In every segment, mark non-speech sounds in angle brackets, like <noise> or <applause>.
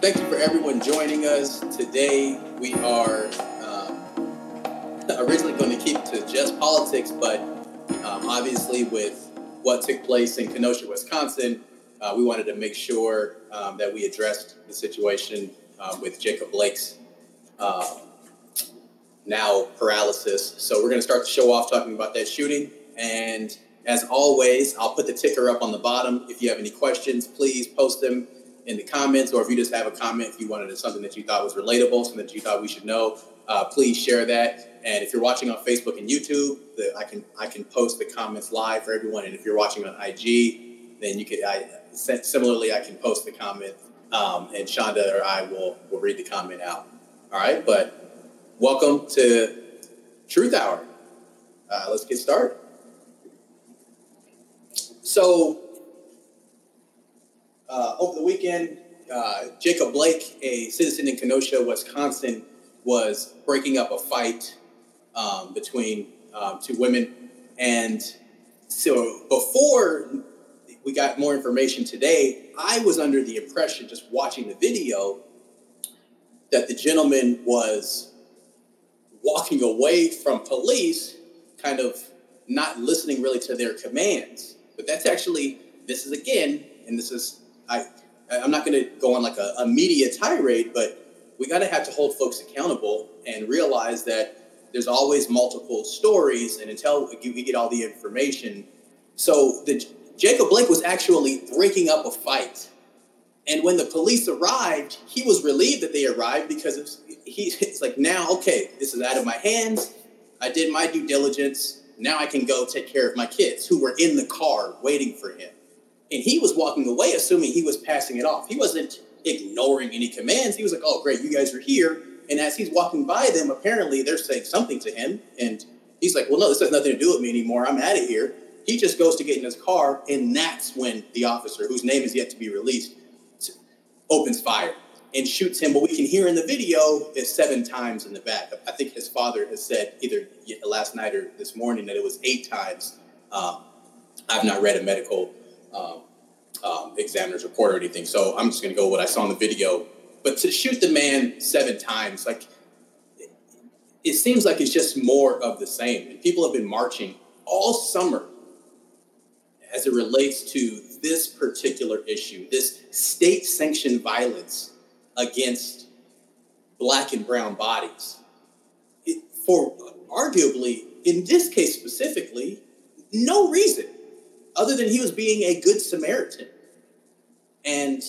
thank you for everyone joining us today. We are um, originally going to keep to just politics, but um, obviously with what took place in Kenosha, Wisconsin, uh, we wanted to make sure um, that we addressed the situation um, with Jacob Blake's um, now paralysis. So we're going to start the show off talking about that shooting. And as always, I'll put the ticker up on the bottom. If you have any questions, please post them in the comments, or if you just have a comment, if you wanted something that you thought was relatable, something that you thought we should know, uh, please share that. And if you're watching on Facebook and YouTube, the, I can I can post the comments live for everyone. And if you're watching on IG, then you could I similarly I can post the comment, um, and Shonda or I will will read the comment out. All right, but welcome to Truth Hour. Uh, let's get started. So uh, over the weekend, uh, Jacob Blake, a citizen in Kenosha, Wisconsin, was breaking up a fight um, between um, two women. And so before we got more information today, I was under the impression, just watching the video, that the gentleman was walking away from police, kind of not listening really to their commands. But that's actually, this is again, and this is I, I'm not going to go on like a, a media tirade, but we got to have to hold folks accountable and realize that there's always multiple stories, and until we get all the information, so the Jacob Blake was actually breaking up a fight, and when the police arrived, he was relieved that they arrived because he, <laughs> it's like now, okay, this is out of my hands. I did my due diligence. Now I can go take care of my kids who were in the car waiting for him. And he was walking away, assuming he was passing it off. He wasn't ignoring any commands. He was like, oh, great, you guys are here. And as he's walking by them, apparently they're saying something to him. And he's like, well, no, this has nothing to do with me anymore. I'm out of here. He just goes to get in his car. And that's when the officer, whose name is yet to be released, opens fire and shoots him. What we can hear in the video is seven times in the back. I think his father has said either last night or this morning that it was eight times. Um, I've not read a medical um, um, examiner's report or anything. So I'm just going to go what I saw in the video. But to shoot the man seven times, like it, it seems like it's just more of the same. And people have been marching all summer as it relates to this particular issue, this state sanctioned violence against black and brown bodies. It, for arguably, in this case specifically, no reason other than he was being a good Samaritan. And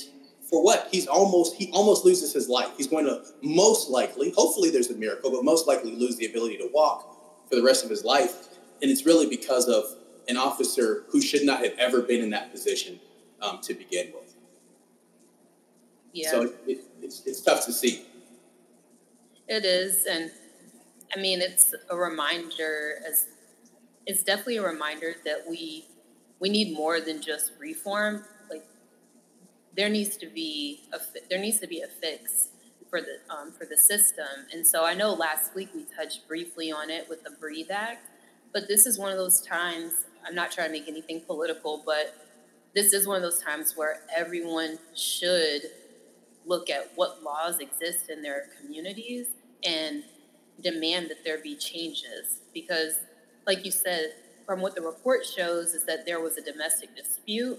for what? He's almost he almost loses his life. He's going to most likely, hopefully there's a miracle, but most likely lose the ability to walk for the rest of his life. And it's really because of an officer who should not have ever been in that position um, to begin with. Yeah. So it, it, it's, it's tough to see. It is. And I mean, it's a reminder as it's definitely a reminder that we we need more than just reform. Like there needs to be a there needs to be a fix for the um, for the system. And so I know last week we touched briefly on it with the Breathe Act, but this is one of those times. I'm not trying to make anything political, but this is one of those times where everyone should look at what laws exist in their communities and demand that there be changes because like you said from what the report shows is that there was a domestic dispute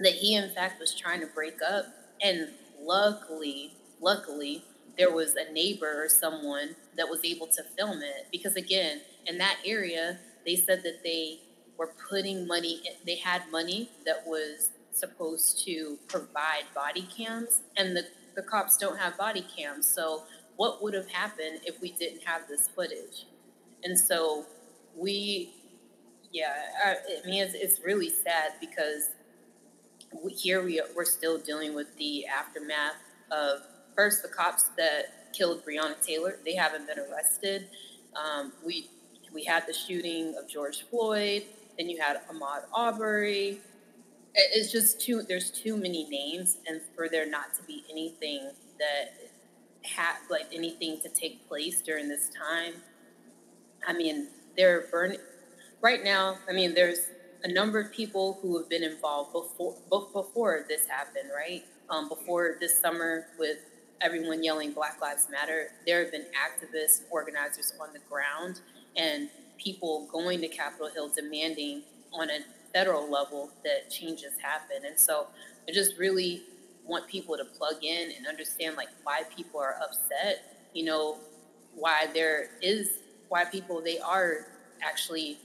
that he in fact was trying to break up. And luckily luckily there was a neighbor or someone that was able to film it. Because again in that area they said that they were putting money they had money that was supposed to provide body cams. And the, the cops don't have body cams. So what would have happened if we didn't have this footage? And so we yeah, I, I mean, it's, it's really sad because we, here we are, we're still dealing with the aftermath of first the cops that killed Breonna Taylor. They haven't been arrested. Um, we we had the shooting of George Floyd. Then you had Ahmaud Arbery. It's just too. There's too many names, and for there not to be anything that had like anything to take place during this time. I mean, they're burning right now, I mean, there's a number of people who have been involved before before this happened, right? um, before this summer with everyone yelling Black Lives Matter, there have been activists organizers on the ground and people going to Capitol Hill demanding on a federal level that changes happen. And so I just really want people to plug in and understand like why people are upset, you know, why there is why people they are actually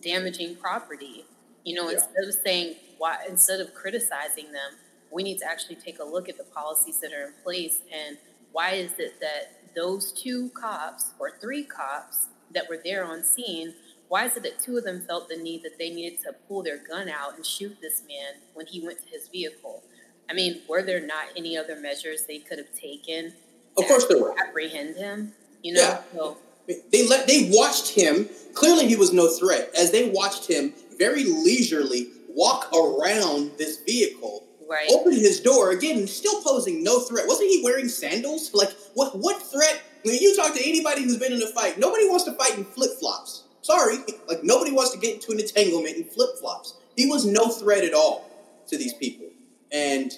damaging property. You know, yeah. instead of saying why instead of criticizing them, we need to actually take a look at the policies that are in place and why is it that those two cops or three cops that were there on scene why is it that two of them felt the need that they needed to pull their gun out and shoot this man when he went to his vehicle? I mean, were there not any other measures they could have taken? Of course, there were. Apprehend him, you know. Yeah. So, they let they watched him. Clearly, he was no threat. As they watched him very leisurely walk around this vehicle, right. open his door again, still posing no threat. Wasn't he wearing sandals? Like what? What threat? When you talk to anybody who's been in a fight, nobody wants to fight in flip flops. Sorry, <laughs> like nobody wants to get into an entanglement in flip flops. He was no threat at all to these people, and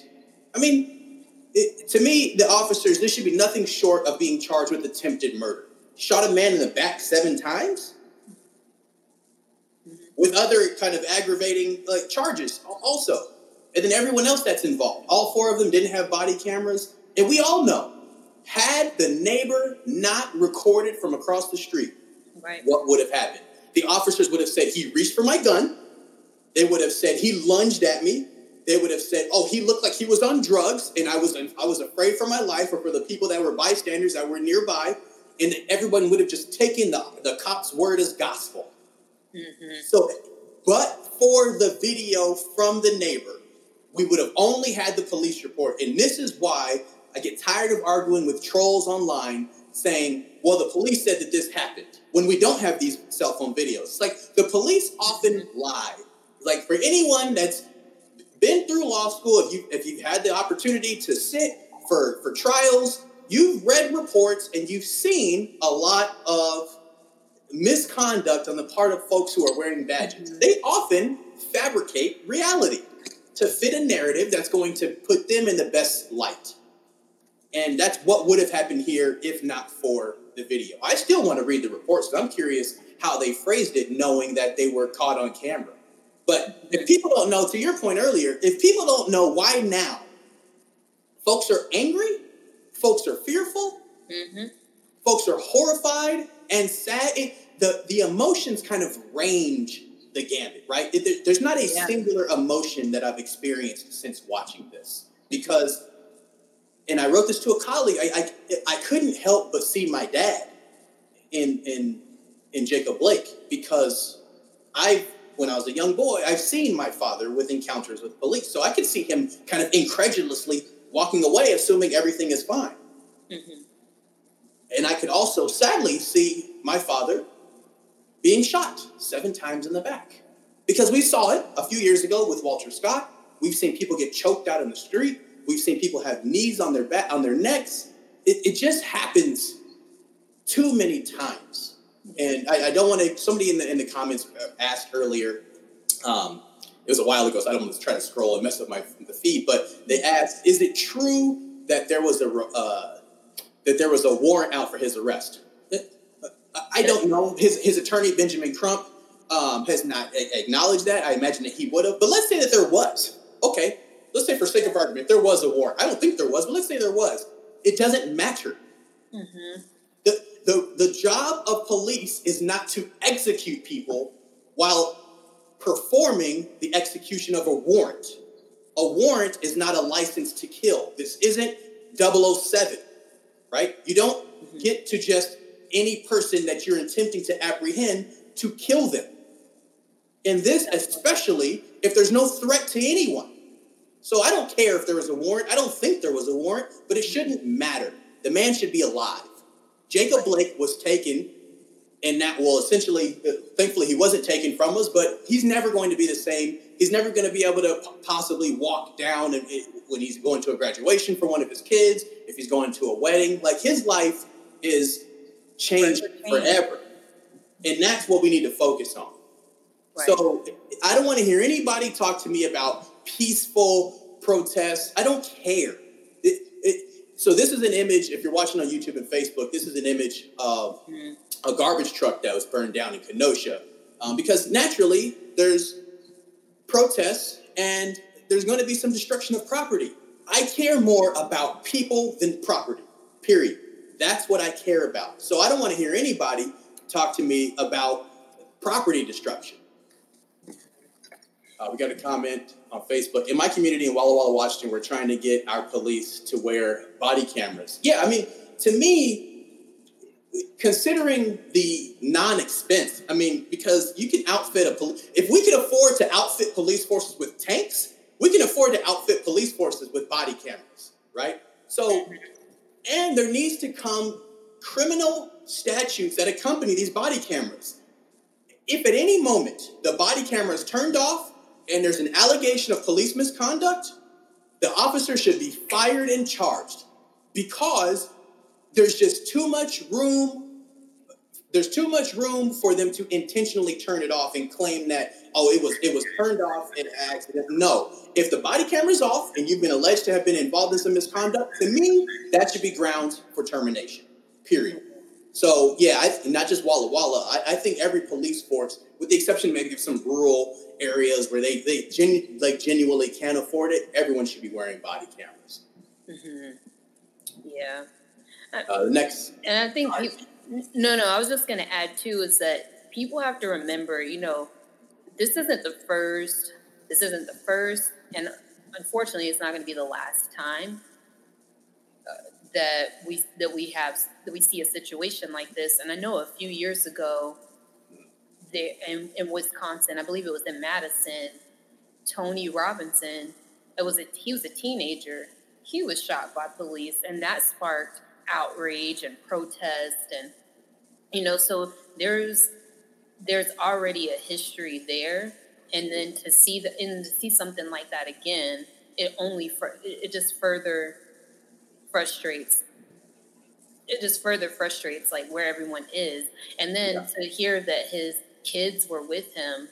I mean, it, to me, the officers this should be nothing short of being charged with attempted murder. Shot a man in the back seven times with other kind of aggravating like charges also, and then everyone else that's involved. All four of them didn't have body cameras, and we all know had the neighbor not recorded from across the street right. what would have happened. The officers would have said, he reached for my gun. They would have said, he lunged at me. They would have said, oh, he looked like he was on drugs and I was, I was afraid for my life or for the people that were bystanders that were nearby. And everyone would have just taken the, the cop's word as gospel. Mm-hmm. So, but for the video from the neighbor, we would have only had the police report. And this is why I get tired of arguing with trolls online saying, well, the police said that this happened when we don't have these cell phone videos. It's like the police often lie. Like for anyone that's been through law school, if you if you've had the opportunity to sit for for trials, you've read reports and you've seen a lot of misconduct on the part of folks who are wearing badges. Mm-hmm. They often fabricate reality to fit a narrative that's going to put them in the best light. And that's what would have happened here if not for the video. I still want to read the reports because I'm curious how they phrased it, knowing that they were caught on camera. But if people don't know, to your point earlier, if people don't know why now, folks are angry, folks are fearful, mm-hmm. folks are horrified and sad. It, the, the emotions kind of range the gambit, right? It, there's not a yeah. singular emotion that I've experienced since watching this because and I wrote this to a colleague. I, I, I couldn't help but see my dad in in in Jacob Blake because I when I was a young boy, I've seen my father with encounters with police, so I could see him kind of incredulously walking away, assuming everything is fine. Mm-hmm. And I could also sadly see my father being shot seven times in the back because we saw it a few years ago with Walter Scott. We've seen people get choked out in the street. We've seen people have knees on their back, on their necks. It, it just happens too many times. And I, I don't want to. Somebody in the in the comments asked earlier. Um, it was a while ago, so I don't want to try to scroll and mess up my the feed. But they asked, "Is it true that there was a uh, that there was a warrant out for his arrest?" I don't know. His his attorney Benjamin Crump um, has not acknowledged that. I imagine that he would have. But let's say that there was. Okay, let's say for sake of argument, there was a warrant. I don't think there was, but let's say there was. It doesn't matter. Mm-hmm. The, the, the job of police is not to execute people while performing the execution of a warrant. A warrant is not a license to kill. This isn't 007, right? You don't mm-hmm. get to just any person that you're attempting to apprehend to kill them. In this, especially if there's no threat to anyone. So I don't care if there was a warrant. I don't think there was a warrant, but it shouldn't matter. The man should be alive. Jacob Blake was taken, and that well, essentially, uh, thankfully, he wasn't taken from us, but he's never going to be the same. He's never going to be able to possibly walk down when he's going to a graduation for one of his kids, if he's going to a wedding. Like his life is changed forever. And that's what we need to focus on. Right. So I don't want to hear anybody talk to me about peaceful protests. I don't care. It, it, so this is an image. If you're watching on YouTube and Facebook, this is an image of mm-hmm. A garbage truck that was burned down in Kenosha. Um, because naturally, there's protests and there's going to be some destruction of property. I care more about people than property. Period. That's what I care about. So I don't want to hear anybody talk to me about property destruction. Uh, we got a comment on Facebook. In my community in Walla Walla, Washington, we're trying to get our police to wear body cameras. Yeah, I mean, to me, considering the non-expense, I mean, because you can outfit a police. If we can afford to outfit police forces with tanks, we can afford to outfit police forces with body cameras, right? So, and there needs to come criminal statutes that accompany these body cameras. If at any moment the body camera is turned off and there's an allegation of police misconduct, the officer should be fired and charged because there's just too much room there's too much room for them to intentionally turn it off and claim that oh it was it was turned off in accident. No. If the body camera's off and you've been alleged to have been involved in some misconduct to me that should be grounds for termination period. So yeah I, not just walla walla. I, I, think every police force with the exception maybe of some rural areas where they they genu- like genuinely can't afford it everyone should be wearing body cameras. Mm-hmm. yeah uh, the next and i think no, no. I was just going to add too is that people have to remember, you know, this isn't the first. This isn't the first, and unfortunately, it's not going to be the last time uh, that we that we have that we see a situation like this. And I know a few years ago, there in, in Wisconsin, I believe it was in Madison, Tony Robinson. It was a he was a teenager. He was shot by police, and that sparked outrage and protest and you know so there's there's already a history there. And then to see the and to see something like that again it only it just further frustrates it just further frustrates like where everyone is. And then yeah. to hear that his kids were with him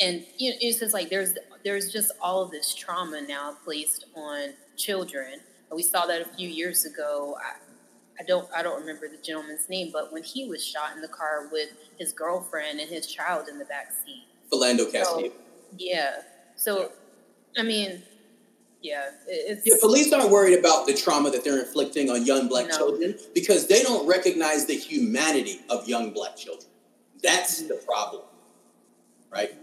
and you know, it's just like there's there's just all of this trauma now placed on children we saw that a few years ago. I, I don't I don't remember the gentleman's name, but when he was shot in the car with his girlfriend and his child in the back seat. Philando Castile. So, yeah. So, I mean, yeah, it's yeah. Police aren't worried about the trauma that they're inflicting on young black no. children because they don't recognize the humanity of young black children. That's mm-hmm. the problem, right?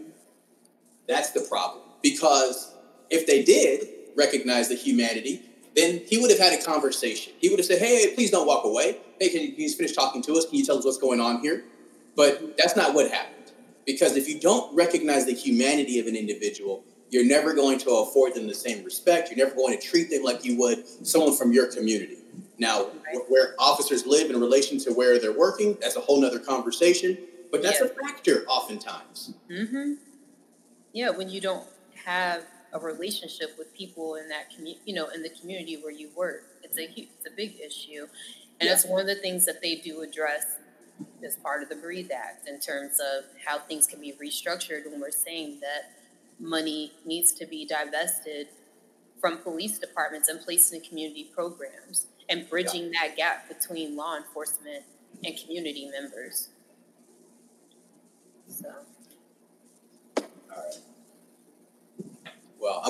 That's the problem because if they did recognize the humanity, then he would have had a conversation. He would have said, "Hey, please don't walk away. Hey, can you, can you finish talking to us? Can you tell us what's going on here?" But that's not what happened. Because if you don't recognize the humanity of an individual, you're never going to afford them the same respect. You're never going to treat them like you would someone from your community. Now, where officers live in relation to where they're working, that's a whole nother conversation. But that's yeah. a factor oftentimes. Mm-hmm. Yeah, when you don't have a relationship with people in that community, you know, in the community where you work. It's a it's a big issue, and yeah. it's one of the things that they do address as part of the Breathe Act in terms of how things can be restructured. When we're saying that money needs to be divested from police departments and placed in community programs, and bridging yeah. that gap between law enforcement and community members. So. Well, I'm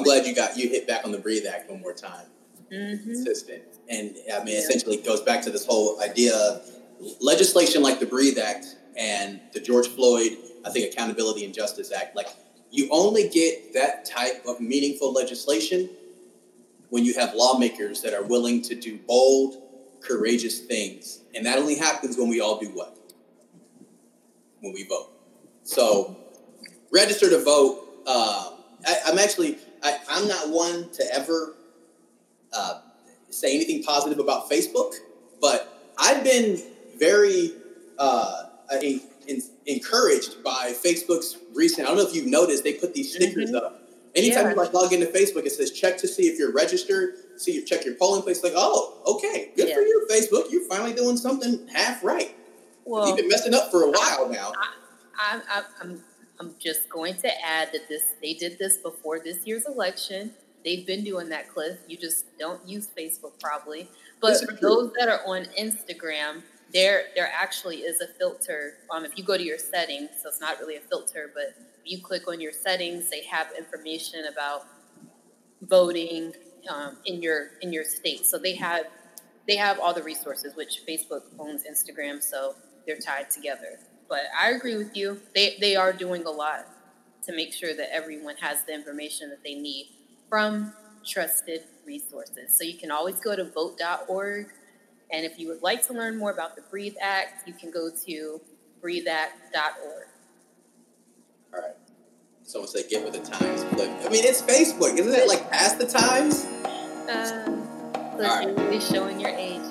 glad you got you hit back on the Breathe Act one more time. Mm-hmm. Consistent, and I mean, yeah. essentially, it goes back to this whole idea of legislation like the Breathe Act and the George Floyd, I think, Accountability and Justice Act. Like, you only get that type of meaningful legislation when you have lawmakers that are willing to do bold, courageous things, and that only happens when we all do what? When we vote. So, register to vote. Uh, I, am actually I, am not one to ever uh, say anything positive about Facebook, but I've been very uh, in, in, encouraged by Facebook's recent. I don't know if you've noticed they put these stickers mm-hmm. up. Anytime yeah. you like log into Facebook, it says check to see if you're registered. See your check your polling place. Like, oh, okay, good yeah. for you, Facebook. You're finally doing something half right. Well, you've been messing up for a while now. I, I, I'm I'm just going to add that this they did this before this year's election. they've been doing that, Cliff. You just don't use Facebook probably. But for those that are on Instagram, there there actually is a filter. Um, if you go to your settings, so it's not really a filter, but you click on your settings, they have information about voting um, in your in your state. So they have they have all the resources, which Facebook owns Instagram, so they're tied together. But I agree with you; they they are doing a lot to make sure that everyone has the information that they need from trusted resources. So you can always go to vote.org. And if you would like to learn more about the Breathe Act, you can go to breatheact.org. All right. Someone said get with the times. I mean, it's Facebook. Isn't it like past the times? Uh, Cliff, right. you're really showing your age